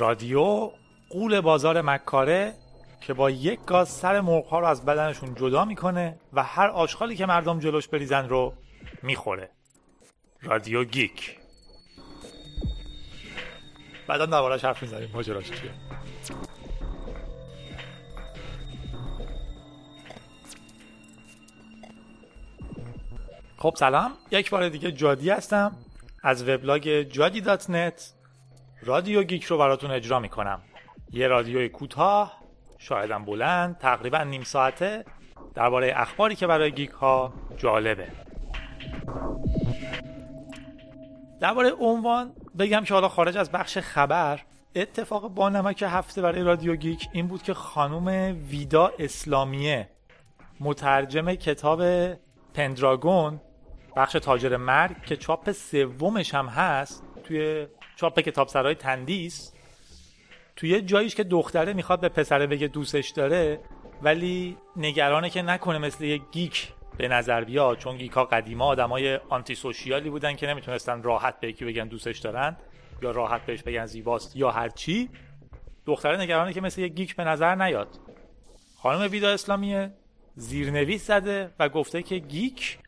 رادیو قول بازار مکاره که با یک گاز سر مرغ رو از بدنشون جدا می‌کنه و هر آشغالی که مردم جلوش بریزن رو می‌خوره. رادیو گیک. بعدا درباره‌اش حرف می‌زنیم. ماجراش چیه؟ خب سلام. یک بار دیگه جادی هستم. از وبلاگ جادی dot net رادیو گیک رو براتون اجرا می‌کنم. یه رادیوی کوتاه شایدم بلند تقریبا نیم ساعته. درباره اخباری که برای geek ها جالبه. درباره عنوان بگم که حالا خارج از بخش خبر اتفاق با نمک هفته برای رادیو گیک این بود که خانوم ویدا اسلامیه مترجم کتاب پندراگون بخش تاجر مرگ که چاپ سومش هم هست توی چاپ کتاب سرای تندیس توی جاییش که دختره می‌خواد به پسره بگه دوستش داره ولی نگرانه که نکنه مثل یه geek به نظر بیاد چون geek ها قدیما آدمای anti social ی بودن که نمی‌تونستن راحت به یکی بگن دوستش دارن یا راحت بهش بگن زیباست یا هر چی. دختره نگرانه که مثل یه geek به نظر نیاد. خانم ویدا اسلامیه زیرنویس زده و گفته که geek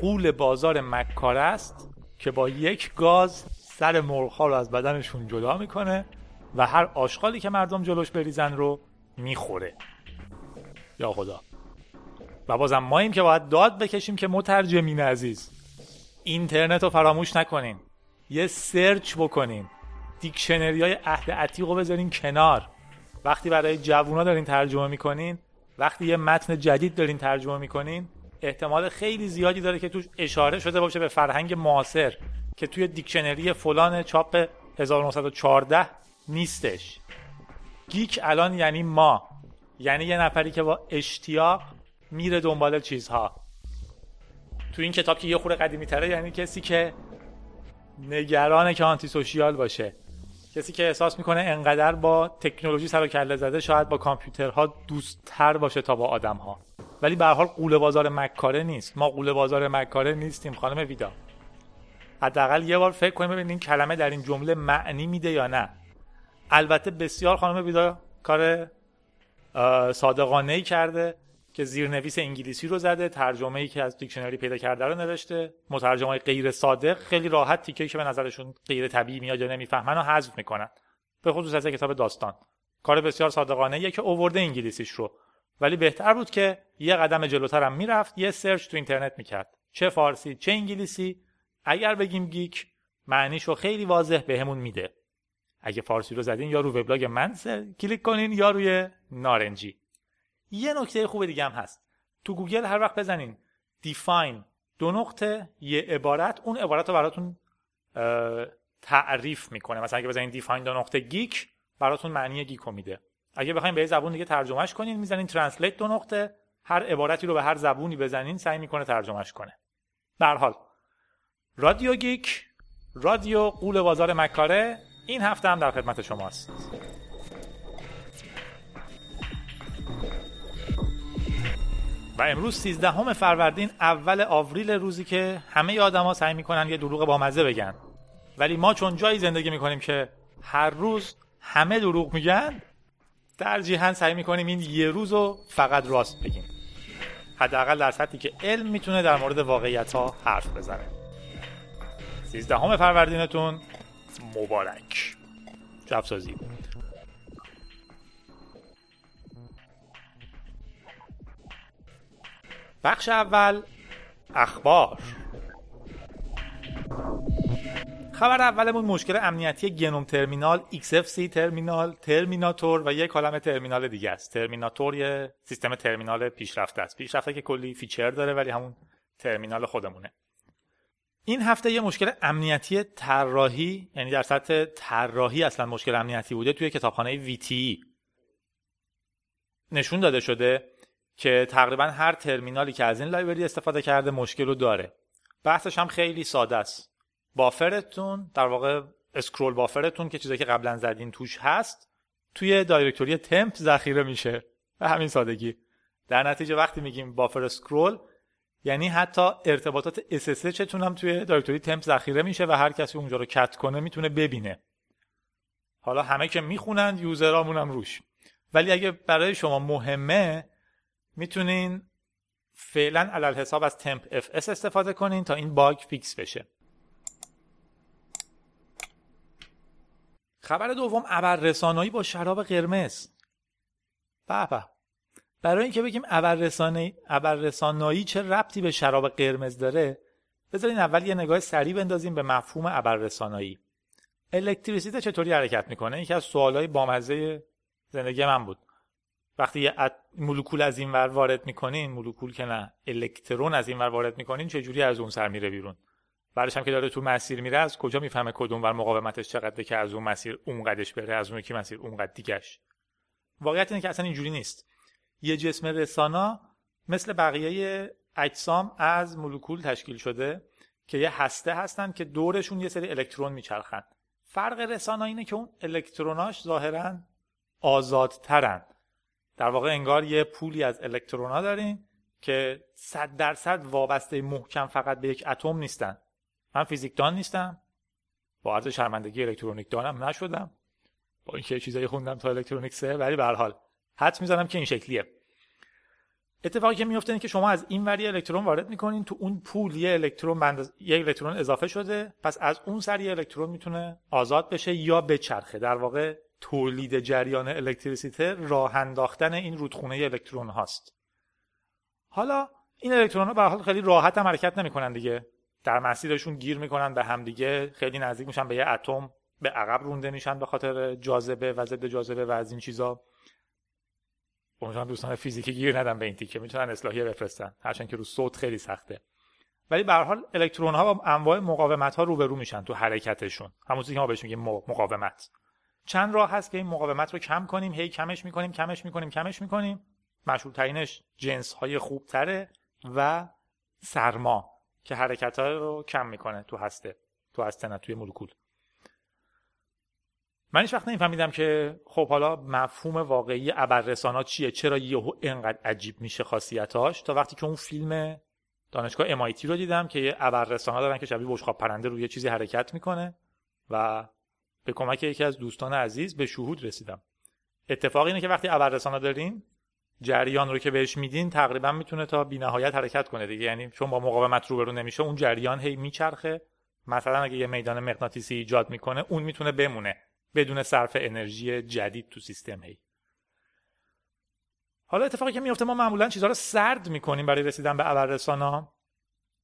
غول بازار مکاره است که با یک گاز سر مرغ رو از بدنشون جدا می‌کنه و هر آشغالی که مردم جلوش بریزن رو می‌خوره. یا خدا. و بازم ماییم که باید داد بکشیم که مترجمین عزیز اینترنت رو فراموش نکنین. یه search بکنین. دیکشنری های عهد عتیق رو بذارین کنار. وقتی برای جوونا دارین ترجمه می‌کنین وقتی یه متن جدید دارین ترجمه می‌کنین احتمال خیلی زیادی داره که توش اشاره شده باشه به فرهنگ معاصر. که توی دیکشنری فلان چاپ 1914 نیستش. گیک الان یعنی ما. یعنی یه نفری که با اشتیاق میره دنبال چیزها. تو این کتاب که یه خوره قدیمی تره یعنی کسی که نگرانه که آنتی سوشیال باشه. کسی که احساس می‌کنه انقدر با تکنولوژی سر و کله زده شاید با کامپیوترها دوستتر باشه تا با آدمها. ولی به حال قوله بازار مکاره نیست. ما قوله بازار مکاره نیستیم خانم ویدا. حداقل یه بار فکر کنیم ببینیم کلمه در این جمله معنی میده یا نه. البته بسیار خانم ویدا کار صادقانه ای کرده که زیرنویس انگلیسی رو زده ترجمه ای که از دیکشنری پیدا کرده رو نوشته. مترجم های غیر صادق خیلی راحت تیکه که به نظرشون غیر طبیعی میاد یا نمی‌فهمن و حذف می‌کنن. به خصوص از کتاب داستان. کار بسیار صادقانه ایه که اوورده انگلیسیش رو. ولی بهتر بود که یه قدم جلوترم می‌رفت یه search تو اینترنت می‌کرد. چه فارسی چه انگلیسی. اگر بگیم geek معنیشو خیلی واضح بهمون میده. اگه فارسی رو زدین یا رو وبلاگ من کلیک کنین یا روی نارنجی یه نکته خوب دیگه هم هست. تو گوگل هر وقت بزنین define دو نقطه یه عبارت اون عبارت رو براتون تعریف می‌کنه. مثلا اگه بزنین define دو نقطه geek براتون معنی geek میده. اگه بخواین به زبون دیگه ترجمهش کنین می‌زنین translate دو نقطه هر عبارتی رو به هر زبونی بزنین سعی می‌کنه ترجمهش کنه. به حال رادیو گیک رادیو غول بازار مکاره این هفته هم در خدمت شماست و امروز 13 فروردین اول آوریل روزی که همه آدما سعی می‌کنن یه دروغ با مزه بگن. ولی ما چون جایی زندگی می‌کنیم که هر روز همه دروغ میگن ترجیحاً سعی می‌کنیم این یه روز رو فقط راست بگیم. حداقل در سطحی که علم می‌تونه در مورد واقعیت ها حرف بزنه. 13 فروردینتون. مبارک. شب سازی بخش اول اخبار. خبر اولمون مشکل امنیتی GNOME Terminal XFCE Terminal Terminator و یک عالمه ترمینال دیگه است. Terminator یه سیستم ترمینال پیشرفته است. پیشرفته که کلی feature داره ولی همون ترمینال خودمونه. این هفته یه مشکل امنیتی طراحی یعنی در سطح طراحی اصلا مشکل امنیتی بوده توی کتابخانه VTE نشون داده شده که تقریبا هر ترمینالی که از این library استفاده کرده مشکل رو داره. بحثش هم خیلی ساده است. buffer تون در واقع scroll buffer تون که چیزی که قبلا زدین توش هست توی directory temp ذخیره میشه. به همین سادگی. در نتیجه وقتی میگیم buffer scroll یعنی حتی ارتباطات SSH چتتون هم توی directory temp ذخیره میشه و هر کسی اونجا رو cat کنه می‌تونه ببینه. حالا همه که می‌خونن user امون هم روش. ولی اگه برای شما مهمه می‌تونین فعلا علی‌الحساب از tmpfs استفاده کنین تا این bug fix بشه. خبر دوم ابررسانایی با شراب قرمز. به. برای اینکه بگیم ابررسانایی چه ربطی به شراب قرمز داره بذارین اول یه نگاه سریع بندازیم به مفهوم ابررسانایی. الکتریسیته چطوری حرکت می‌کنه؟ یکی از سوالای بامزه زندگی من بود. وقتی یه مولکول از این ور وارد می‌کنین مولکول که نه الکترون از این ور وارد می‌کنین چه جوری از اون سر میره بیرون؟ بعدش هم که داره تو مسیر میره از کجا می‌فهمه کدوم ور مقاومتش چقدره که از اون مسیر اونقدرش بره از اون یکی مسیر اونقدر دیگش واقعیت اینه که اصلا اینجوری نیست. یه جسم رسانا مثل بقیه اجسام از مولکول تشکیل شده که یه هسته هستن که دورشون یه سری الکترون میچرخن. فرق رسانا اینه که اون الکتروناش ظاهرا آزادترن. در واقع انگار یه پولی از الکترونا داریم که صد درصد وابسته محکم فقط به یک اتم نیستن. من فیزیکدان نیستم با عرض شرمندگی الکترونیک دانم نشدم. با اینکه چیزایی خوندم تا الکترونیک سه ولی به حال حد می‌زنم که این شکلیه. اتفاقی که میفته اینه که شما از این وری الکترون وارد می‌کنین تو اون پول یه الکترون بند... یه الکترون اضافه شده. پس از اون سر یه الکترون می‌تونه آزاد بشه یا بچرخه. در واقع تولید جریان الکتریسیته راه انداختن این رودخونه الکترون هاست. حالا این الکترون ها به حال خیلی راحت هم حرکت نمی‌کنن دیگه. در مسیرشون گیر می‌کنن به همدیگه خیلی نزدیک میشن به یه اتم به عقب رونده میشن به خاطر جاذبه و ضد جاذبه و از این چیزا. امیدوارم دوستان فیزیکی گیر ندن به این تیکه. می‌تونن اصلاحیه بفرستن. هرچند که رو صوت خیلی سخته. ولی به هر حال الکترون ها با انواع مقاومت ها روبرو میشن تو حرکتشون. همون که ما بهش میگیم مقاومت. چند راه هست که این مقاومت رو کم کنیم هی کمش می‌کنیم کمش می‌کنیم کمش می‌کنیم. مشهورترینش جنس های خوب تره و سرما که حرکت ها رو کم می‌کنه تو هسته تو هسته نه توی مولکول. من هیچ وقت نمیفهمیدم که خب حالا مفهوم واقعی ابررسانا چیه؟ چرا یهو اینقدر عجیب میشه خاصیتاش؟ تا وقتی که اون فیلم دانشگاه MIT رو دیدم که یه ابررسانا دارن که شبیه بشقاب پرنده روی چیزی حرکت می‌کنه و به کمک یکی از دوستان عزیز به شهود رسیدم. اتفاق اینه که وقتی ابررسانا دارین جریان رو که بهش میدین تقریبا می‌تونه تا بینهایت حرکت کنه دیگه. یعنی چون با مقاومت روبرو نمیشه اون جریان هی میچرخه. مثلا اگه یه میدان مغناطیسی ایجاد می‌کنه اون می‌تونه بمونه. بدون صرف انرژی جدید تو سیستم هی. حالا اتفاقی که میفته ما معمولا چیزها رو سرد می‌کنیم برای رسیدن به ابررسانا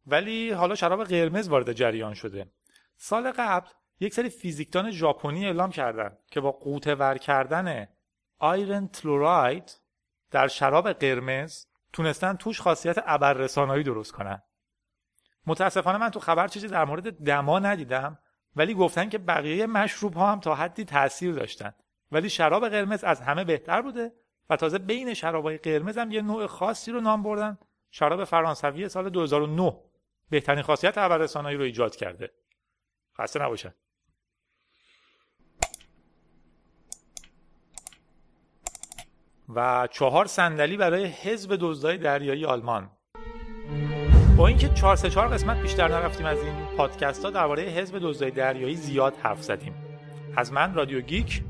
ولی حالا شراب قرمز وارد جریان شده. سال قبل یک سری فیزیکدان ژاپنی اعلام کردن که با قوطه ور کردن آیرن تلوراید در شراب قرمز تونستن توش خاصیت ابررسانایی درست کنن. متاسفانه من تو خبر چیزی در مورد دما ندیدم. ولی گفتن که بقیه مشروب ها هم تا حدی تاثیر داشتن. ولی شراب قرمز از همه بهتر بوده و تازه بین شرابهای قرمز هم یه نوع خاصی رو نام بردن. شراب فرانسوی سال 2009 بهترین خاصیت ابررسانایی رو ایجاد کرده. خسته نباشن و چهار صندلی برای حزب دزدای دریایی آلمان. با اینکه 4 سه 4 قسمت بیشتر نرفتیم از این پادکست ها درباره حزب دزدای دریایی زیاد حرف زدیم. از من رادیو گیک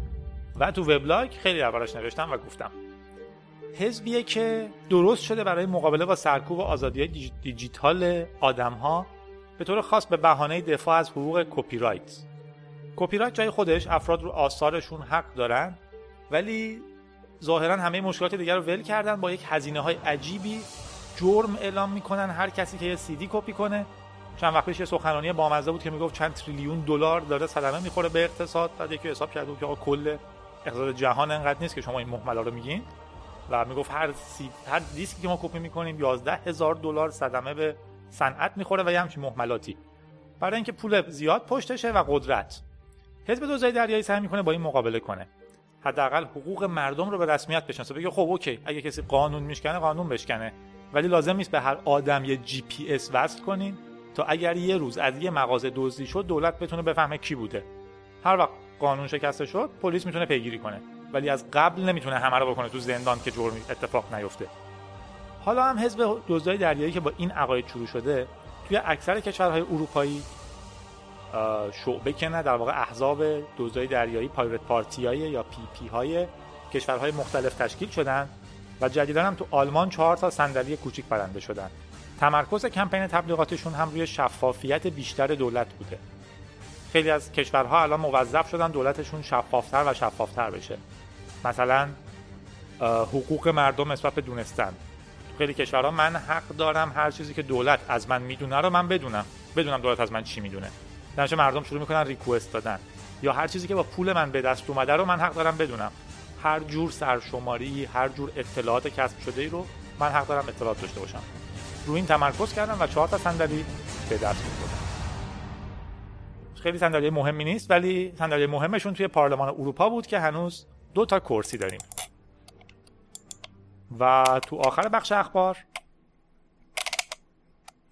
و تو وبلاگ خیلی دربارش نوشتم و گفتم. حزبیه که درست شده برای مقابله با سرکوب و آزادی دیجیتال آدم ها به طور خاص به بهانه دفاع از حقوق کپی رایت کپی رایت جای خودش افراد رو آثارشون حق دارن ولی ظاهرا همه مشکلات دیگر رو ول کردن با یک هزینه های عجیبی جرم اعلام می‌کنن هر کسی که یه سیدی کپی کنه. چند وقت پیش یه سخنرانی بامزه بود که می‌گفت چند تریلیون دلار داره صدمه می‌خوره به اقتصاد. بعد یکی حساب کرده که آقا کل اقتصاد جهان انقدر نیست که شما این مهملا رو میگین. و می‌گفت هر سی... هر دیسکی که ما کپی می‌کنیم 11 هزار دلار صدمه به صنعت می‌خوره و یه همچین مهملاتی. برای اینکه پول زیاد پشتشه و قدرت. حزب دزدای دریایی سعی می‌کنه با این مقابله کنه. حداقل حقوق مردم رو به رسمیت بشناسه. بگه خب okay اگه کسی قانون میشکنه قانون بشکنه. ولی لازم نیست به هر آدم یه جی پی اس وصل کنین تا اگر یه روز از یه مغازه دزدی شد دولت بتونه بفهمه کی بوده. هر وقت قانون شکسته شد پلیس می‌تونه پیگیری کنه. ولی از قبل نمی‌تونه همه رو بکنه تو زندان که جرمی اتفاق نیفته. حالا هم حزب دزدای دریایی که با این عقاید شروع شده توی اکثر کشورهای اروپایی شعبه که نه در واقع احزاب دزدای دریایی Pirate Party های یا PP های کشورهای مختلف تشکیل شدن. و جدیدا هم تو آلمان چهار تا صندلی کوچیک برنده شدن. تمرکز کمپین تبلیغاتشون هم روی شفافیت بیشتر دولت بوده. خیلی از کشورها الان موظف شدن دولتشون شفافتر و شفافتر بشه. مثلا حقوق مردم نسبت به دونستن. خیلی کشورها من حق دارم هر چیزی که دولت از من می‌دونه رو من بدونم. بدونم دولت از من چی می‌دونه. درنچه مردم شروع می‌کنن ریکوست دادن. یا هر چیزی که با پول من به دست اومده رو من حق دارم بدونم. هر جور سرشماری هر جور اطلاعات کسب شده ای رو من حق دارم اطلاعات داشته باشم. روی این تمرکز کردم و چهار تا صندلی به دست آوردم. خیلی صندلی مهمی نیست ولی صندلی مهمشون توی پارلمان اروپا بود که هنوز دو تا کرسی داریم. و تو آخر بخش اخبار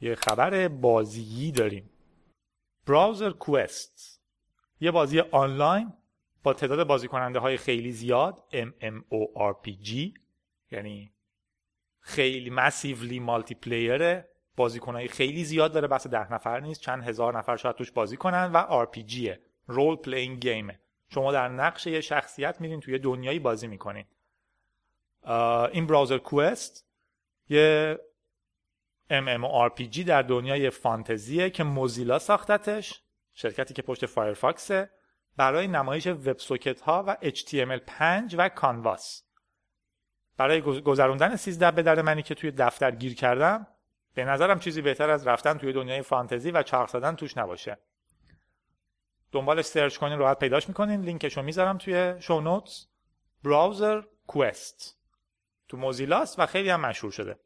یه خبر بازیی داریم. BrowserQuest یه بازی آنلاین تعداد بازی کننده های خیلی زیاد MMORPG یعنی خیلی massively multiplayer ه بازیکنهای خیلی زیاد داره بس ده نفر نیست چند هزار نفر شاید توش بازی کنن و RPG role playing game ه شما در نقش یه شخصیت میرین توی دنیایی بازی می‌کنین. این BrowserQuest یه MMORPG در دنیای فانتزیه که موزیلا ساختتش شرکتی که پشت فایرفاکسه برای نمایش WebSocket ها و HTML5 و Canvas. برای گذروندن 13 به در منی که توی دفتر گیر کردم به نظرم چیزی بهتر از رفتن توی دنیای فانتزی و چرخ زدن توش نباشه. دنبالش search کنین راحت پیداش می‌کنین. لینکش رو می‌ذارم توی show notes BrowserQuest تو موزیلاست و خیلی هم مشهور شده.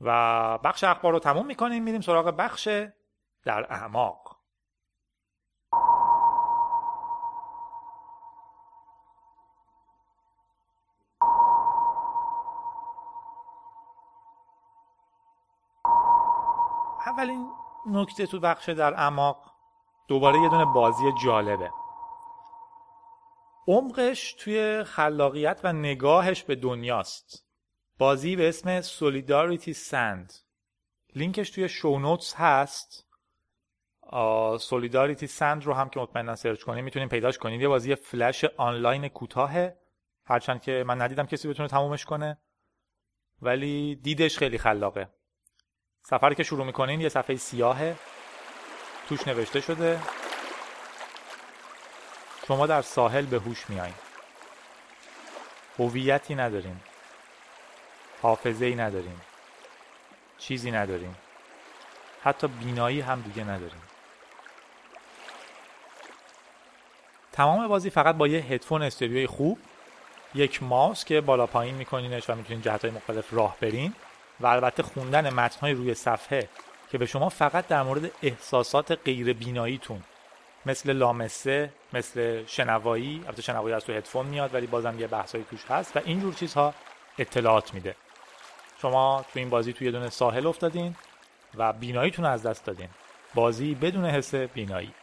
و بخش اخبار رو تموم می‌کنیم میریم سراغ بخش در اعماق. اولین نکته تو بخش در اعماق دوباره یه دونه بازی جالبه. عمقش توی خلاقیت و نگاهش به دنیاست. بازی به اسم سولیداریتی سند لینکش توی شونوتس هست. سولیداریتی سند رو هم که مطمئنا سرچ کنید می‌تونید پیداش کنید. یه بازی فلش آنلاین کوتاهه هرچند که من ندیدم کسی بتونه تمومش کنه. ولی دیدش خیلی خلاقه. سفری که شروع می‌کنین یه صفحه سیاهه. توش نوشته شده. شما در ساحل به هوش میایین هویتی نداریم حافظه ای نداریم چیزی نداریم حتی بینایی هم دیگه نداریم تمام بازی فقط با یه هدفون استریوی خوب یک ماوس که بالا پایین میکنینش و می‌تونین جهت های مختلف راه برین. و البته خوندن متنهای روی صفحه که به شما فقط در مورد احساسات غیر بیناییتون مثل لامسه مثل شنوایی البته شنوایی از تو هدفون میاد ولی بازم یه بحثایی توش هست و اینجور چیزها اطلاعات میده. شما تو این بازی توی دونه ساحل افتادین و بیناییتون از دست دادین. بازی بدون حس بینایی.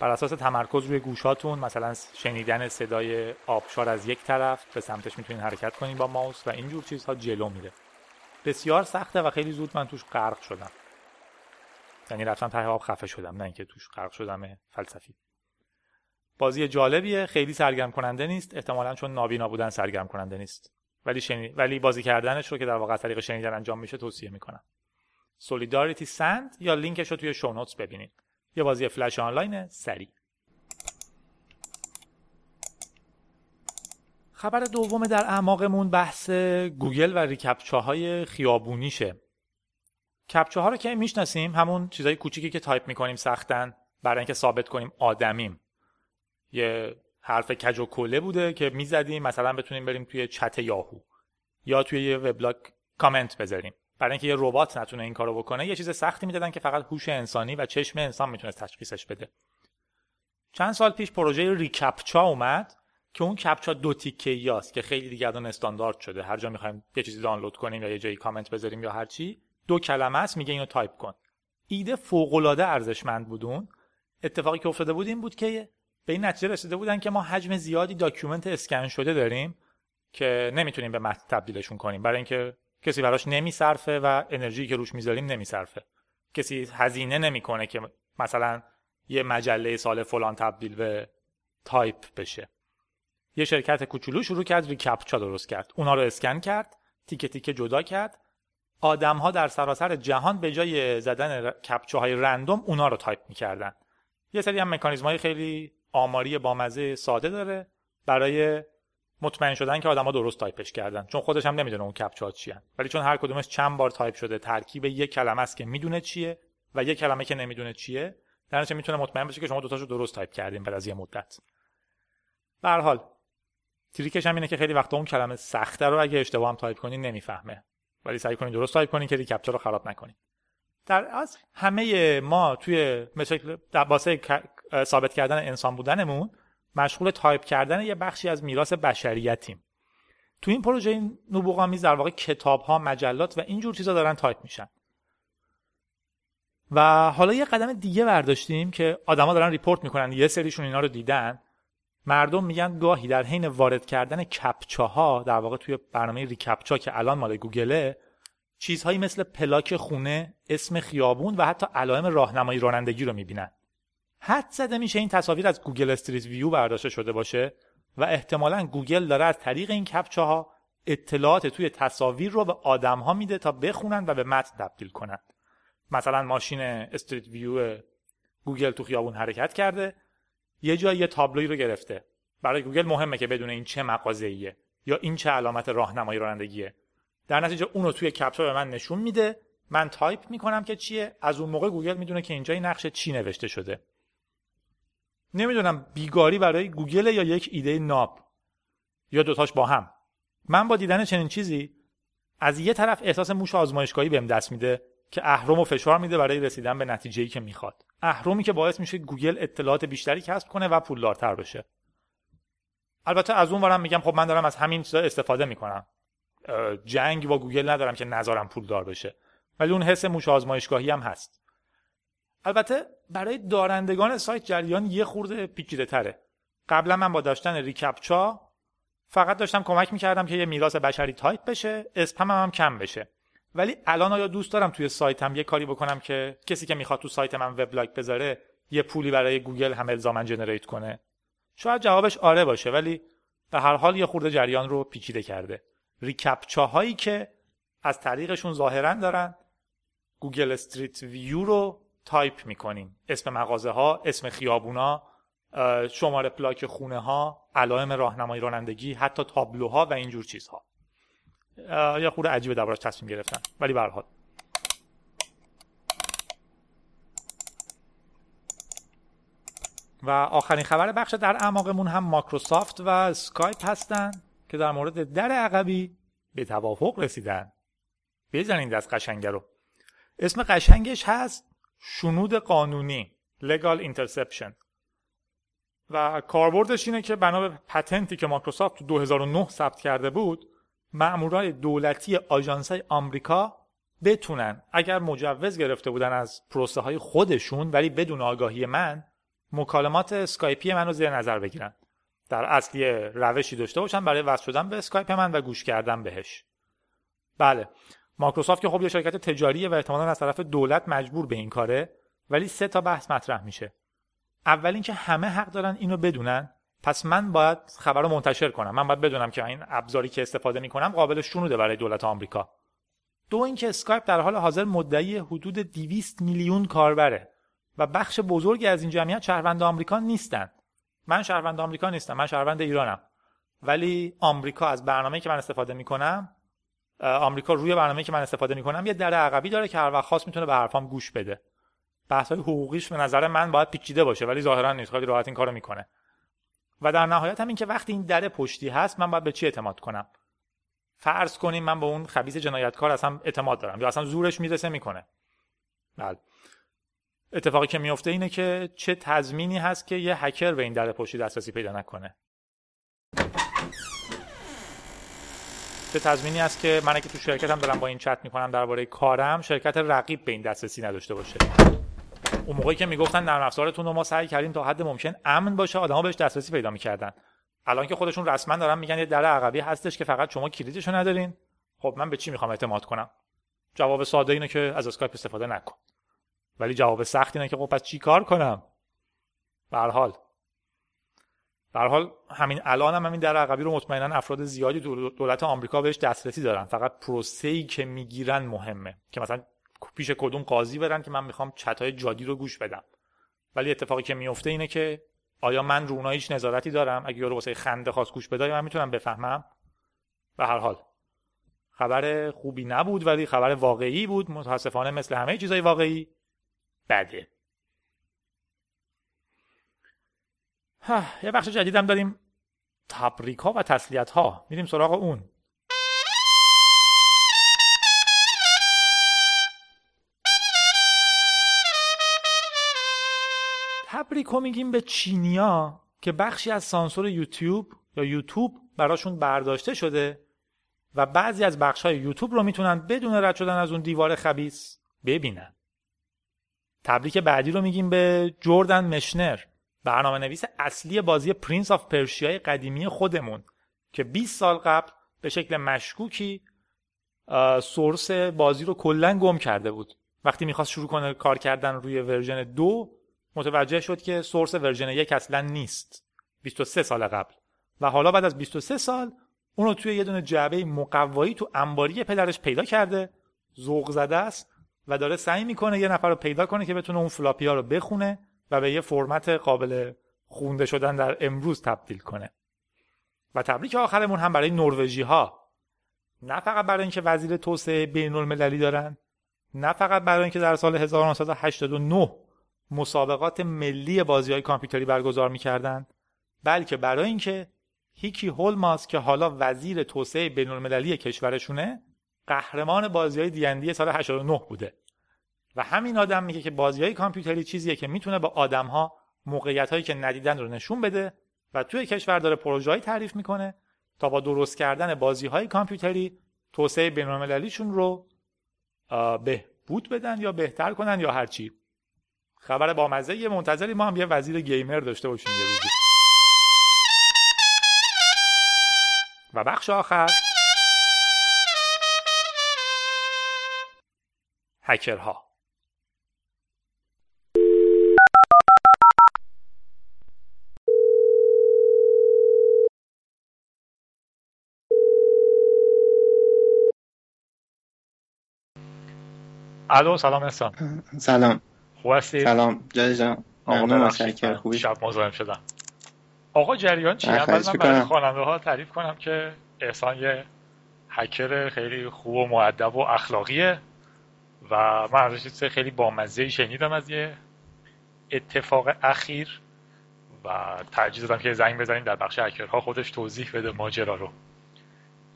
بر اساس تمرکز روی گوشاتون مثلا شنیدن صدای آبشار از یک طرف به سمتش می‌تونین حرکت کنین با ماوس و اینجور چیزها جلو میره. بسیار سخته و خیلی زود من توش غرق شدم. یعنی رفتم ته آب خفه شدم نه اینکه توش غرق شدم فلسفی. بازی جالبیه خیلی سرگرم کننده نیست. احتمالا چون نابینا بودن سرگرم کننده نیست. ولی شنی... ولی بازی کردنش رو که در واقع طریق شنیدن انجام میشه توصیه می‌کنم. سولیداریتی سند یا لینکش رو توی شونوتس ببینید. یه بازی فلش آنلاین سریع. خبر دوم در اعماقمون بحث گوگل و reCAPTCHA های خیابونیشه. CAPTCHA ها رو که می‌شناسیم همون چیزای کوچیکی که تایپ می‌کنیم سختن برای اینکه ثابت کنیم آدمیم. یه حرف کج و کله بوده که می‌زدیم مثلا بتونیم بریم توی چت یاهو یا توی یه وبلاگ کامنت بذاریم. برای اینکه یه ربات نتونه این کارو بکنه یه چیز سختی می‌دادن که فقط هوش انسانی و چشم انسان می‌تونه تشخیصش بده. چند سال پیش پروژه reCAPTCHA اومد. که اون captcha دو تیکه یاست که خیلی دیگه الان استاندارد شده. هر جا می‌خوایم یه چیزی دانلود کنیم یا یه جایی کامنت بذاریم یا هر چی دو کلمه است میگه اینو تایپ کن. ایده فوق العاده ارزشمند بود اون اتفاقی که افتاده بود این بود که به این نتیجه رسیده بودن که ما حجم زیادی document اسکن شده داریم که نمی‌تونیم به متن تبدیلشون کنیم. برای اینکه کسی براش نمیصرفه و انرژی که روش می‌ذاریم نمیصرفه. کسی هزینه نمی‌کنه که مثلا یه مجله سال فلان تبدیل به تایپ بشه. یه شرکت کوچولو شروع کرد reCAPTCHA درست کرد. اونا رو اسکن کرد تیکه تیکه جدا کرد. آدم ها در سراسر جهان به جای زدن captcha های random اونا رو تایپ می‌کردن. یه سری هم مکانیزم های خیلی آماری بامزه ساده داره برای مطمئن شدن که آدما درست تایپش کردن. چون خودش هم نمی‌دونه اون captcha ها چیه. ولی چون هر کدومش چند بار تایپ شده ترکیب یک کلمه است که می‌دونه چیه و یک کلمه که نمی‌دونه چیه در می‌تونه مطمئن بشه که شما دوتاشو درست تایپ کردین بعد از یه مدت. به هر حال trick ش هم اینه که خیلی وقتا اون کلمه سخته رو اگه اشتباه هم تایپ کنین نمی‌فهمه. ولی سعی کنید درست تایپ کنین که reCAPTCHA رو خراب نکنین در از همه ما توی مثل واسه ثابت کردن انسان بودنمون مشغول تایپ کردن یه بخشی از میراث بشریتیم. تو این پروژه این نبوغ‌آمیز در واقع کتاب ها مجلات و اینجور چیزا دارن تایپ میشن. و حالا یه قدم دیگه برداشتیم که آدما دارن report می‌کنن یه سریشون اینا رو دیدن. مردم میگن گاهی در حین وارد کردن captcha ها در واقع توی برنامه reCAPTCHA که الان مال گوگله چیزهایی مثل پلاک خونه، اسم خیابون و حتی علائم راهنمایی رانندگی رو می‌بینن. حدس زده میشه این تصاویر از گوگل Street View برداشته شده باشه و احتمالا گوگل داره از طریق این captcha ها اطلاعات توی تصاویر رو به آدم ها میده تا بخونن و به متن تبدیل کنن. مثلا ماشین Street View گوگل تو خیابون حرکت کرده یه جایی یه تابلوی رو گرفته. برای گوگل مهمه که بدونه این چه مغازه‌ایه یا این چه علامت راهنمایی رانندگیه. در نتیجه اون رو توی captcha به من نشون میده. من تایپ می‌کنم که چیه. از اون موقع گوگل می‌دونه که اینجا این نقشه چی نوشته شده. نمی‌دونم بیگاری برای گوگل یا یک ایده ناب یا دوتاش با هم. من با دیدن چنین چیزی از یه طرف احساس موش آزمایشگاهی بهم دست میده. که اهرمو فشار میده برای رسیدن به نتیجه‌ای که می‌خواد. اهرمی که باعث میشه گوگل اطلاعات بیشتری کسب کنه و پولدارتر بشه. البته از اون ورم میگم خب من دارم از همین چیزا استفاده می‌کنم. جنگ با گوگل ندارم که نذارم پولدار بشه. ولی اون حس موش آزمایشگاهی هم هست. البته برای دارندگان سایت جریان یه خورده پیچیده تره. قبلا من با داشتن reCAPTCHA فقط داشتم کمک می‌کردم که یه میراث بشری تایپ بشه اسپم هم, هم کم بشه. ولی الان آیا دوست دارم توی سایتم یه کاری بکنم که کسی که می‌خواد تو سایت من وبلاگ بذاره یه پولی برای گوگل هم الزاما generate کنه؟ شاید جوابش آره باشه ولی به هر حال یه خورده جریان رو پیچیده کرده. reCAPTCHA هایی که از طریقشون ظاهرا دارن گوگل Street View رو تایپ می‌کنیم. اسم مغازه ها اسم خیابونا شماره پلاک خونه ها علائم راهنمایی رانندگی حتی تابلوها و اینجور چیزها. یا خورده عجیبه دربارش تصمیم گرفتن. ولی به و آخرین خبر بخش در اعماقمون هم ماکروسافت و اسکایپ هستن که در مورد در عقبی به توافق رسیدن. بزنین دست قشنگه رو. اسم قشنگش هست شنود قانونی Legal Interception. و کاربردش اینه که بنا به patent ی که مایکروسافت تو 2009 ثبت کرده بود مامورای دولتی آژانس‌های آمریکا بتونن اگر مجوز گرفته بودن از پروسه های خودشون ولی بدون آگاهی من مکالمات اسکایپی من رو زیر نظر بگیرن. در اصل یه روشی داشته باشن برای وصل شدن به اسکایپ من و گوش کردن بهش. بله مایکروسافت که خب یه شرکت تجاریه و احتمالا از طرف دولت مجبور به این کاره ولی سه تا بحث مطرح میشه. اول اینکه همه حق دارن اینو بدونن. پس من باید خبر رو منتشر کنم. من باید بدونم که این ابزاری که استفاده می‌کنم قابل شنوده برای دولت آمریکا. دو اینکه اسکایپ در حال حاضر مدعی حدود 200 میلیون کاربره و بخش بزرگی از این جمعیت شهروند آمریکا نیستن. من شهروند آمریکا نیستم. من شهروند ایرانم. ولی آمریکا از برنامه‌ای که من استفاده می‌کنم آمریکا روی برنامه‌ای که من استفاده می‌کنم یه در عقبی داره که هر وقت خواست می‌تونه به حرفام گوش بده. بحث حقوقیش به نظر من باید پیچیده باشه ولی ظاهرا نیست. خیلی راحت این کارو می‌کنه. و در نهایت هم این که وقتی این در پشتی هست من باید به چی اعتماد کنم؟ فرض کنیم من به اون خبیث جنایتکار اصلا اعتماد دارم. یا اصلا زورش می‌رسه می‌کنه. بله. اتفاقی که میفته اینه که چه تضمینی هست که یه هکر به این در پشتی دسترسی پیدا نکنه. چه تضمینی هست که من که تو شرکتم دارم با این چت می‌کنم درباره کارم شرکت رقیب به این دسترسی نداشته باشه. اون موقعی که می‌گفتن نرم افزارتون رو ما سعی کردیم تا حد ممکن امن باشه آدما بهش دسترسی پیدا می‌کردن. الان که خودشون رسما دارن میگن یه در عقبی هستش که فقط شما کلیدشو ندارین. خب من به چی می‌خوام اعتماد کنم؟ جواب ساده اینه که از اسکایپ استفاده نکن. ولی جواب سخت اینه که خب پس چی کار کنم؟ به حال. در حال همین الان هم همین در عقبی رو مطمئنا افراد زیادی دولت آمریکا بهش دسترسی دارن. فقط پروسه‌ای که می‌گیرن مهمه. که مثلا پیش کدوم قاضی برن که من می‌خوام چتای جادی رو گوش بدم. ولی اتفاقی که میفته اینه که آیا من رو هیچ نظارتی دارم؟ اگه یارو واسه خنده خواست گوش بده من می‌تونم بفهمم. به هر حال خبر خوبی نبود ولی خبر واقعی بود. متاسفانه مثل همه چیزای واقعی بده. یه بخش جدیدم داریم. تبریک ها و تسلیت ها میریم سراغ اون. تبریک میگیم به چینیا که بخشی از سانسور یوتیوب یا یوتیوب براشون برداشته شده و بعضی از بخش های یوتیوب رو می‌تونن بدون رد شدن از اون دیوار خبیس ببینن. تبریک بعدی رو میگیم به جوردن مکنر برنامه نویس اصلی بازی پرینس آف پرشیای قدیمی خودمون که 20 سال قبل به شکل مشکوکی source بازی رو کلا گم کرده بود. وقتی می‌خواست شروع کنه کار کردن روی version دو متوجه شد که source version یک اصلا نیست. 23 سال قبل. و حالا بعد از 23 سال اون رو توی یه دونه جعبه مقوایی تو انباری پدرش پیدا کرده ذوق زده است و داره سعی می‌کنه یه نفر رو پیدا کنه که بتونه اون فلاپی رو بخونه و به یه فرمت قابل خونده شدن در امروز تبدیل کنه. و تبریک آخرمون هم برای نروژی ها نه فقط برای اینکه وزیر توسعه بین المللی دارن نه فقط برای اینکه در سال 1989 مسابقات ملی بازی های کامپیوتری برگزار می‌کردن بلکه برای اینکه هیکی هولماس که حالا وزیر توسعه بین المللی کشورشونه قهرمان بازی های دیندی سال 89 بوده. و همین آدم میگه که بازی های کامپیوتری چیزیه که می‌تونه با آدم ها موقعیت هایی که ندیدن رو نشون بده و توی کشور داره پروژه‌ای تعریف می‌کنه تا با درست کردن بازی های کامپیوتری توسعه بین‌المللیشون رو بهبود بدن یا بهتر کنن یا هرچی. خبر با مزه یه منتظری ما هم یه وزیر گیمر داشته باشیم یه روزی. و بخش آخر. هکرها. الو سلام احسان. سلام. خوب هستی؟ سلام جای جان. آقا متشکر خوبی؟ شب مزاحم شدم. آقا جریان چی؟ اول من برای خواننده ها تعریف کنم که احسان یه هکر خیلی خوب و معدب و اخلاقیه و من ازش خیلی بامزه شنیدم از یه اتفاق اخیر و ترجیح دادم که زنگ بزنیم در بخش هکرها خودش توضیح بده ماجرا رو.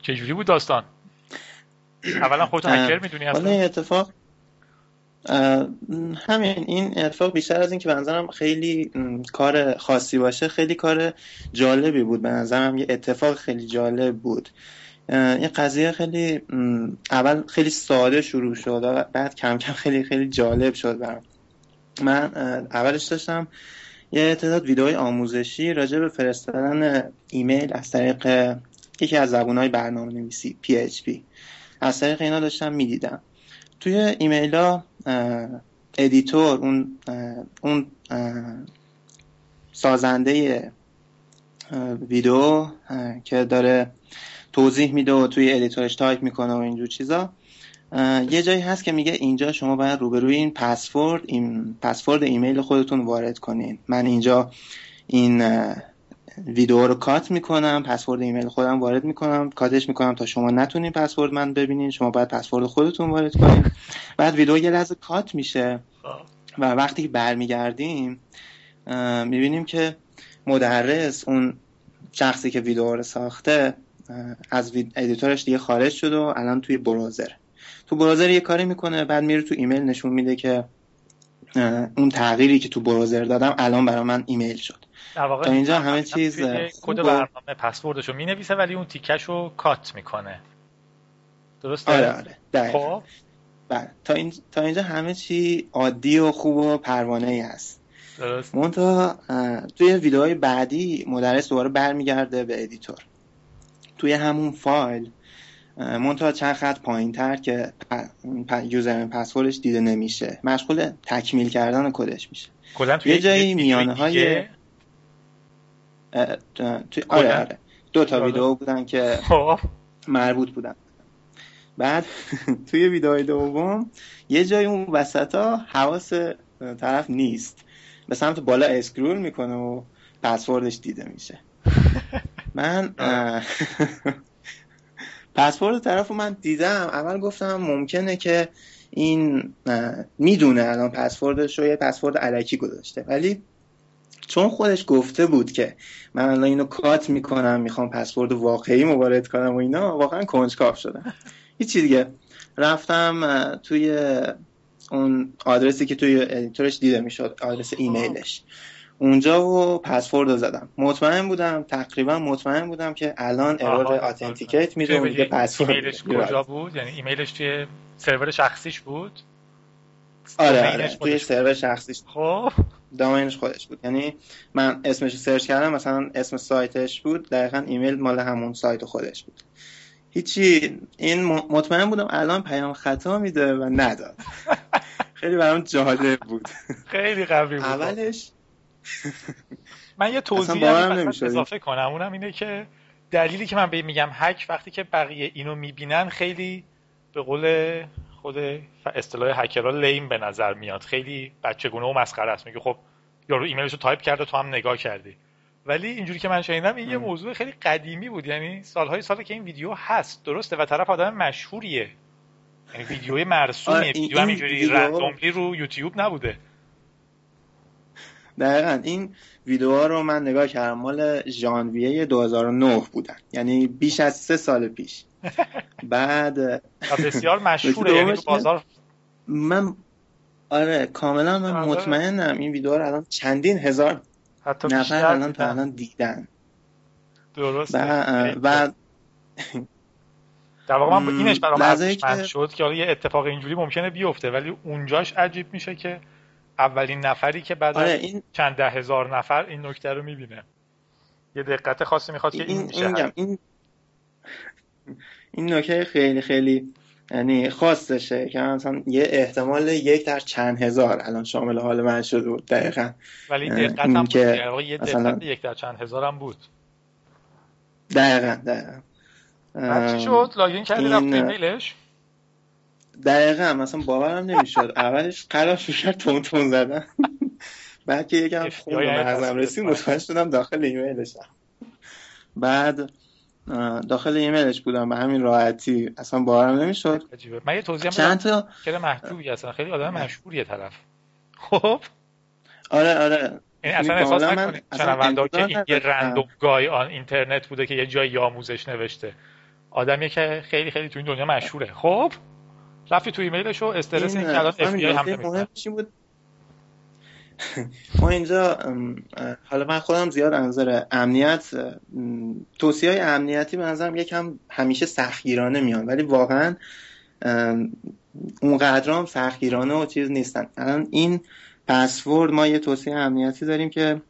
چجوری بود داستان؟ اولا خودتو هکر می‌دونی اصلا؟ اتفاق همین این اتفاق بیشتر از این که به نظرم خیلی کار خاصی باشه خیلی کار جالبی بود. به نظرم یه اتفاق خیلی جالب بود. این قضیه خیلی اول خیلی ساده شروع شد و بعد کم کم خیلی خیلی جالب شد برم من اولش داشتم یه تعداد ویدئوی آموزشی راجع به فرستادن ایمیل از طریق یکی از زبونهای برنامه نویسی PHP از طریق اینا داشتم می‌دیدم. توی ایمیل ها editor اون اون سازنده ویدیو که داره توضیح میده و توی editor ش تایپ می‌کنه و اینجور چیزا. یه جایی هست که میگه اینجا شما باید روبروی این پسورد این پسورد ایمیل خودتون وارد کنین. من اینجا این ویدیو رو cut می‌کنم پسورد ایمیل خودم وارد می‌کنم cut ش می‌کنم تا شما نتونین پسورد من ببینین شما باید پسورد خودتون وارد کنین. بعد ویدیو یه لحظه کات میشه و وقتی که برمیگردیم می‌بینیم که مدرس اون شخصی که ویدیو رو ساخته از editor ش دیگه خارج شد و الان توی browser تو browser یه کاری می‌کنه بعد میره تو ایمیل نشون میده که اون تغییری که تو browser دادم الان برای من ایمیل شد. تا اینجا همه چیز کد برنامه پسوردشو می‌نویسه ولی اون تیکشو cut می‌کنه. درسته؟ آره آره. خب. بله. تا, این... تا اینجا همه چی عادی و خوب و پروانه ای هست. درست. منتها توی ویدیوهای بعدی مدرس دوباره برمیگرده به editor. توی همون فایل منتها چند خط پایین تر که user password ش دیده نمیشه. مشغول تکمیل کردن کدش میشه. یه جایی میانه های آره آره. دو تا ویدیو بودن که خب. مربوط بودن. بعد توی ویدیو دوم یه جای اون وسط ها حواس طرف نیست. به سمت بالا اسکرول می‌کنه و پسوردش دیده میشه. من پسورد طرف من دیدم اول گفتم ممکنه که این می‌دونه الان پسوردش رو یه پسورد علکی گذاشته. ولی چون خودش گفته بود که من الان اینو cut می‌کنم می‌خوام پسورد واقعی وارد کنم و اینا واقعا کنجکاو شدم. هیچی دیگه. رفتم توی اون آدرسی که توی editor ش دیده می‌شد آدرس ایمیلش. اونجا و پسورد رو زدم. مطمئن بودم تقریبا مطمئن بودم که الان error authenticate میده اون دیگه پسورد ایمیلش کجا بود؟ یعنی ایمیلش توی سرور شخصیش بود؟ آره آره. توی سرور شخصیش. خب. دامینش خودش بود. یعنی من اسمش رو سرچ کردم مثلا اسم سایتش بود دقیقا ایمیل مال همون سایت خودش بود. هیچی این مطمئن بودم الان پیام خطا میده و نداد. خیلی برام جالب بود. خیلی قوی بود. اولش من یه توضیح اضافه کنم. اونم اینه که دلیلی که من به میگم هک وقتی که بقیه اینو می‌بینن خیلی به قول خود اصطلاح هکرها lame به نظر میاد. خیلی بچگونه و مسخره است. میگه خب یارو ایمیلش رو تایپ کرده تو هم نگاه کردی. ولی اینجوری که من شنیدم این یه موضوع خیلی قدیمی بود. یعنی سالهای سال که این ویدیو هست. درسته؟ و طرف آدم مشهوریه. یعنی ویدیوی مرسومیه. ویدیو هم اینجوری randomly رو یوتیوب نبوده. دقیقا. این ویدیوها رو من نگاه کردم. مال ژانویه 2009 بودن. یعنی بیش از سه سال پیش. بعد بسیار مشهوره. یعنی بازار من آره کاملا من آره. مطمئنم این ویدیو رو الان چندین هزار حتی نفر الان تا الان دیدن. درست و, و در واقع من اینش برام. شد که یه اتفاق اینجوری ممکنه بیفته ولی اونجاش عجیب میشه که اولین نفری که بعد آره این... چند ده هزار نفر این نکته رو می‌بینه. یه دقت خاصی می‌خواد که این, این میشه این این نکته خیلی خیلی یعنی خاصشه که مثلا یه احتمال یک در چند هزار الان شامل حال من شده بود دقیقا. ولی دقت هم بود که یه دقت یک در چند هزار هم بود. دقیقا دقیقا. چی شد؟ لاگین کردی رفت ایمیلش دقیقا مثلا باورم نمی‌شد. اولش قلاش کرد تون تون زدن. بعد که یکم خون به مغزم رسید شدم داخل ایمیلشم بعد داخل ایمیلش بودم به همین راحتی. اصلا باورم نمی‌شد. من یه توضیح چند تا؟ خیلی محجوبی اصلا. خیلی آدم مشهوریه طرف. خب؟ آره آره. این اصلا احساس نکنید. شنونده که این یه رندوم گای آن اینترنت بوده که یه جای آموزش نوشته. آدمی که خیلی خیلی تو این دنیا مشهوره. خب؟ رفتی تو ایمیلش و استرس این که الان اف هم بود؟ ما اینجا حالا من خودم زیاد نظر امنیت توصیه های امنیتی به نظرم یکم همیشه سختگیرانه میان ولی واقعا اونقدر هم سختگیرانه و چیز نیستن. الان این پسورد ما یه توصیه امنیتی داریم که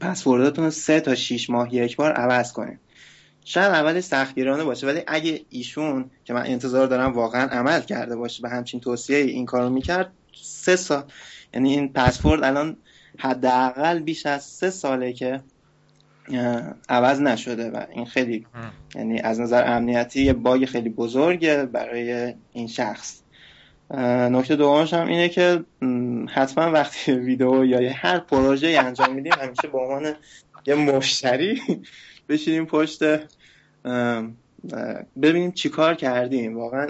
پسورداتون رو سه تا شیش ماه یک بار عوض کنید شاید اول سختگیرانه باشه ولی اگه ایشون که من انتظار دارم واقعا عمل کرده باشه به همچین توصیه این کارو می‌کرد سه سال. یعنی این پسورد الان حداقل بیش از سه ساله که عوض نشده و این خیلی یعنی از نظر امنیتی یه باگ خیلی بزرگه برای این شخص. نکته دومش هم اینه که حتما وقتی ویدیو یا هر پروژه انجام میدیم همیشه به عنوان یه مشتری بشینیم پشت ببینیم چی کار کردیم. واقعا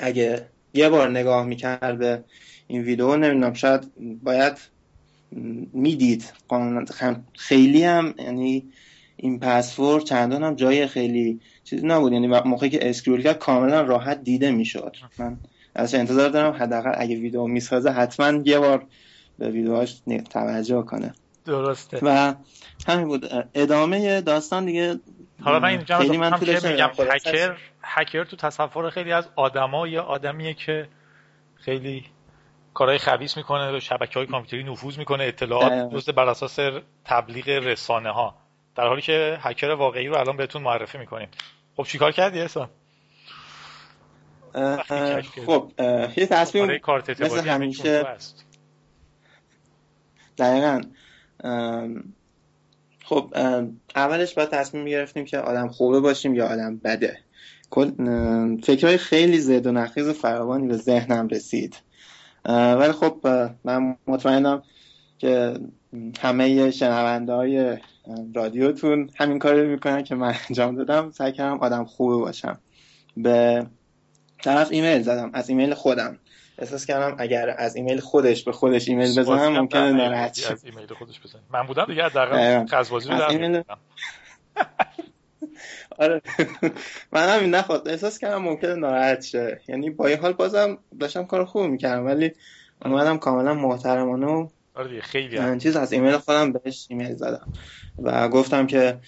اگه یه بار نگاه می‌کرده این ویدیو نمی‌دونم شاید باید می‌دید. خیلی هم یعنی این پسورد چندان هم جای خیلی چیزی نبود. یعنی موقعی که اسکرول کرد کاملا راحت دیده می‌شد. من از انتظار دارم حداقل اگه ویدیو می‌سازه حتما یه بار به ویدیوهاش توجه کنه. درسته. و همین بود. ادامه داستان دیگه حالا من اینجا خیلی من میگم هکر هکر تو تصور خیلی از آدما یا آدمیه که خیلی کارهای خبیس می‌کنه به شبکه های کامپیوتری نفوذ می‌کنه اطلاعات دوست بر اساس تبلیغ رسانه ها در حالی که هکر واقعی رو الان بهتون معرفی می‌کنیم. خب چیکار کردی احسان؟ خب یه تصمیم مثل همیشه دقیقا خب اولش باید تصمیم گرفتیم که آدم خوبه باشیم یا آدم بده. فکرهای خیلی زد و نخیز فراوانی به ذهنم رسید. ولی خب من مطمئنم که همه شنونده های رادیوتون همین کار رو می‌کنن که من انجام دادم. سعی کردم آدم خوبه باشم. به طرف ایمیل زدم از ایمیل خودم. احساس کردم اگر از ایمیل خودش به خودش ایمیل بزنم ممکنه ناراحت شه از ایمیل خودش بزنم من بودم دیگه حداقل قزبازی رو ایمیل... آره. من همین نخواست احساس کردم ممکنه ناراحت شه. یعنی با این حال بازم داشتم کار خوب می‌کردم ولی اومدم کاملا محترمانه و آره خیلی چیز از ایمیل خودم بهش ایمیل زدم. و گفتم که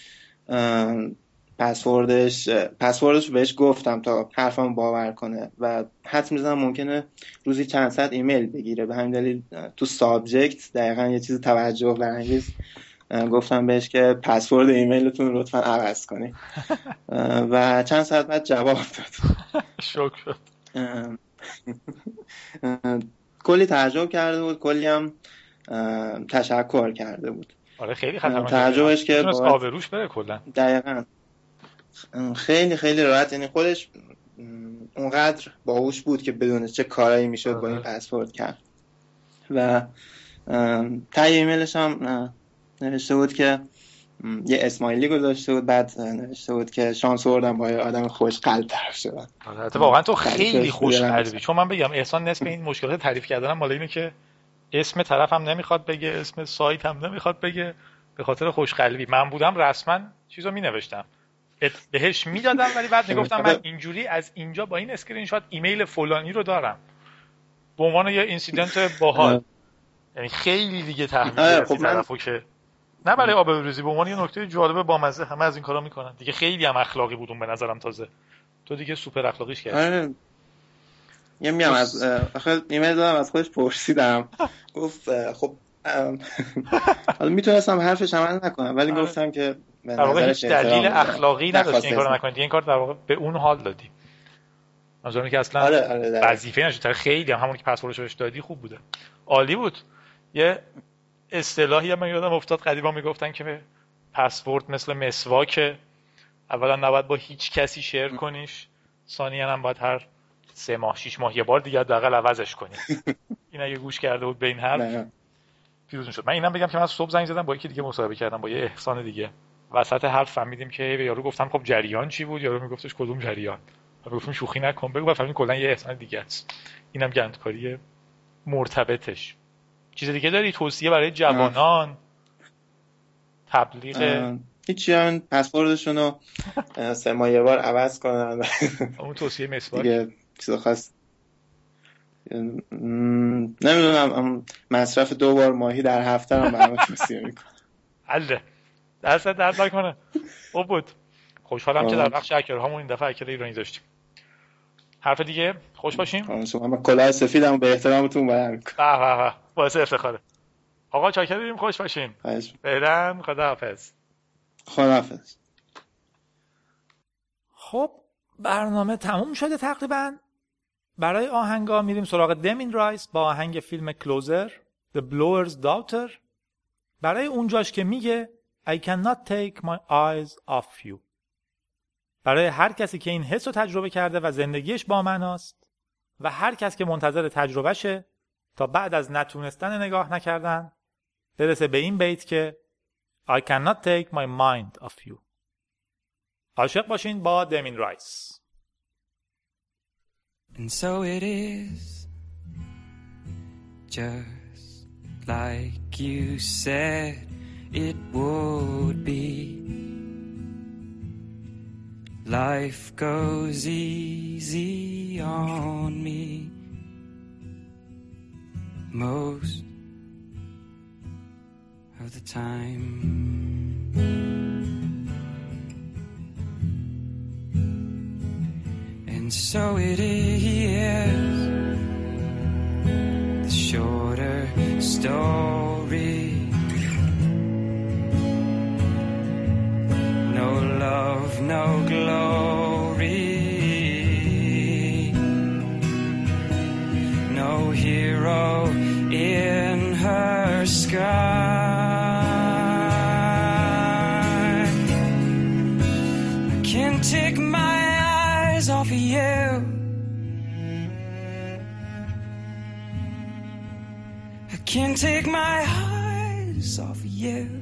password ش password ش بهش گفتم تا حرفم باور کنه و حدس می‌زنم ممکنه روزی چند ساعت ایمیل بگیره. به همین دلیل تو subject دقیقا یه چیز توجه برانگیز گفتم بهش که پسورد ایمیلتون لطفا عوض کنی و چند ساعت بعد جواب داد. شوک شد. کلی تعجب کرده بود کلی هم تشکر کرده بود. آره خیلی خطرناکه تعجبش که آبروش بره کلا. دقیقا. خیلی خیلی راحت. یعنی خودش اونقدر باهوش بود که بدون چه کارایی می‌شد با این آره. پسورد کرد. و تای ایمیلش هم نوشته بود که یه اسمایلی گذاشته بود بعد نوشته بود که شانس آوردم با آدم خوش قلب طرف آره، واقعا تو خیلی خوش قلبی چون من بگم احسان نسبت این مشکلات تعریف کردنم مال اینه که اسم طرف هم نمی‌خواد بگه اسم سایت هم نمی‌خواد بگه به خاطر خوشقلبی. من بودم رسما چیزو می نوشتم بهش می‌دادم ولی بعد می‌گفتم من اینجوری از اینجا با این اسکرین شات ایمیل فلانی رو دارم. به عنوان یه incident باحال. یعنی خیلی دیگه تحویل خب من... که. نه برای آب بریزی به عنوان یه نکته جالب با مزه همه از این کارا می‌کنن. دیگه خیلی هم اخلاقی بودون به نظرم تازه. تو دیگه سوپر اخلاقیش کردی. آره. یه میام از آخه ایمیل دادم از خودش پرسیدم. گفت خب حالا می‌تونستم حرفش عمل نکنم ولی آره. گفتم که در واقع هیچ دلیل اخلاقی نداشت این کارو نکنید این کار در واقع به اون حال دادی. منظورم که اصلا آره آره وظیفه نشد. خیلی هم همون که پسوردش بهش دادی خوب بوده. عالی بود. یه اصطلاحی هم من یادم افتاد. قدیما می‌گفتن که پسورد مثل مسواک. اولا نباید با هیچ کسی شیر کنیش. ثانیا هم باید هر سه ماه شیش ماه یه بار دیگه حداقل عوضش کنی. این اگه گوش کرده بود به این حرف پیروز شد من اینم بگم که من صبح زنگ زدم با یکی دیگه مصاحبه کردم با یه احسان دیگه. وسط حرف فهمیدیم که به یارو گفتم خب جریان چی بود؟ یارو میگفتش کدوم جریان؟ و گفتم شوخی نکن بگو فهمیدیم کلا یه احسان دیگه است. اینم گندکاری مرتبطش. چیز دیگه داری؟ توصیه برای جوانان؟ تبلیغ؟ هیچی هم. پسوردشون رو سه ماه یه بار عوض کنن. اون توصیه مسواک دیگه چیز خاص. نمی‌دونم. مصرف دو بار ماهی در هفته هم برام توصیه می‌کنم. دست درد نکنه. خوب بود. خوشحالم که در بخش هامون این دفعه اکر ایرانی داشتیم. حرف دیگه؟ خوش باشیم؟ شما کلاه سفیدم به احترامتون می‌کنم به به باعث افتخاره. آقا چاکر خوش باشین فعلا خداحافظ خداحافظ. خب برنامه تموم شده تقریبا. برای آهنگا میریم سراغ دمین رایس با آهنگ فیلم کلوزر The Blower's Daughter. برای اونجاش که میگه I cannot take my eyes off you. برای هر کسی که این حس رو تجربه کرده و زندگیش با معناست و هر کس که منتظر تجربهشه تا بعد از نتونستن نگاه نکردن برسه به این بیت که I cannot take my mind off you. عاشق باشین با دمین رایس. And so it is just like you said. It would be. Life goes easy on me most of the time. And so it is the shorter story. no glory, no hero in her sky. I can't take my eyes off of you. I can't take my eyes off you.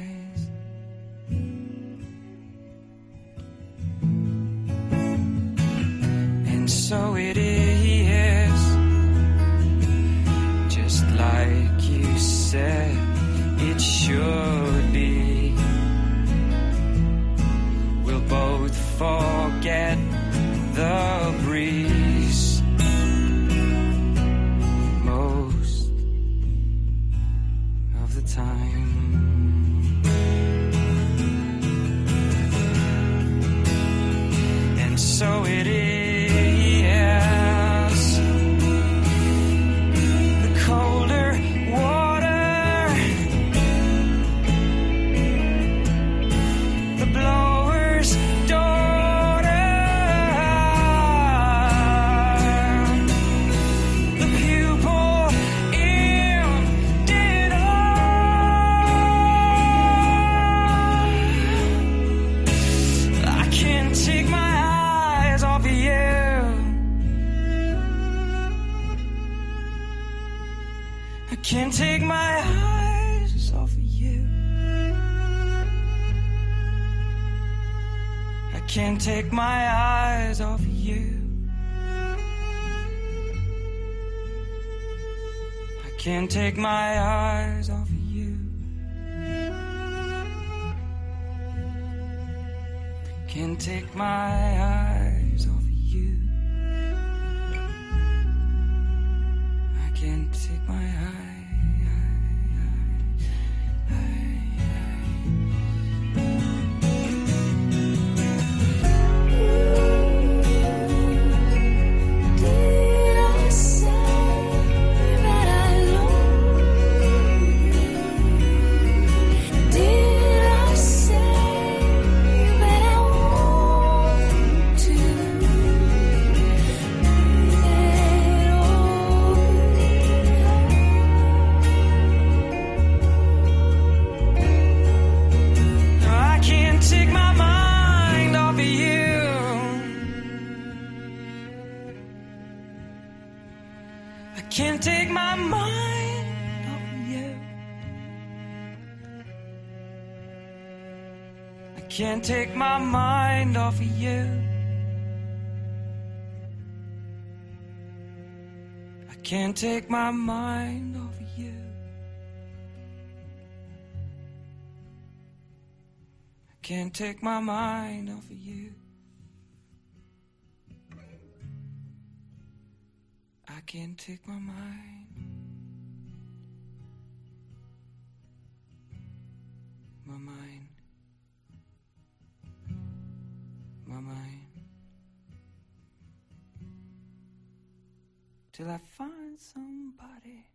So it is, just like you said it should be. We'll both forget the breeze take my eyes off you. I can't take my eyes off you. Can't take my eyes can't take my mind off of you. I can't take my mind off of you. I can't take my mind off of you. I can't take my mind. My mind. My mind. Till I find somebody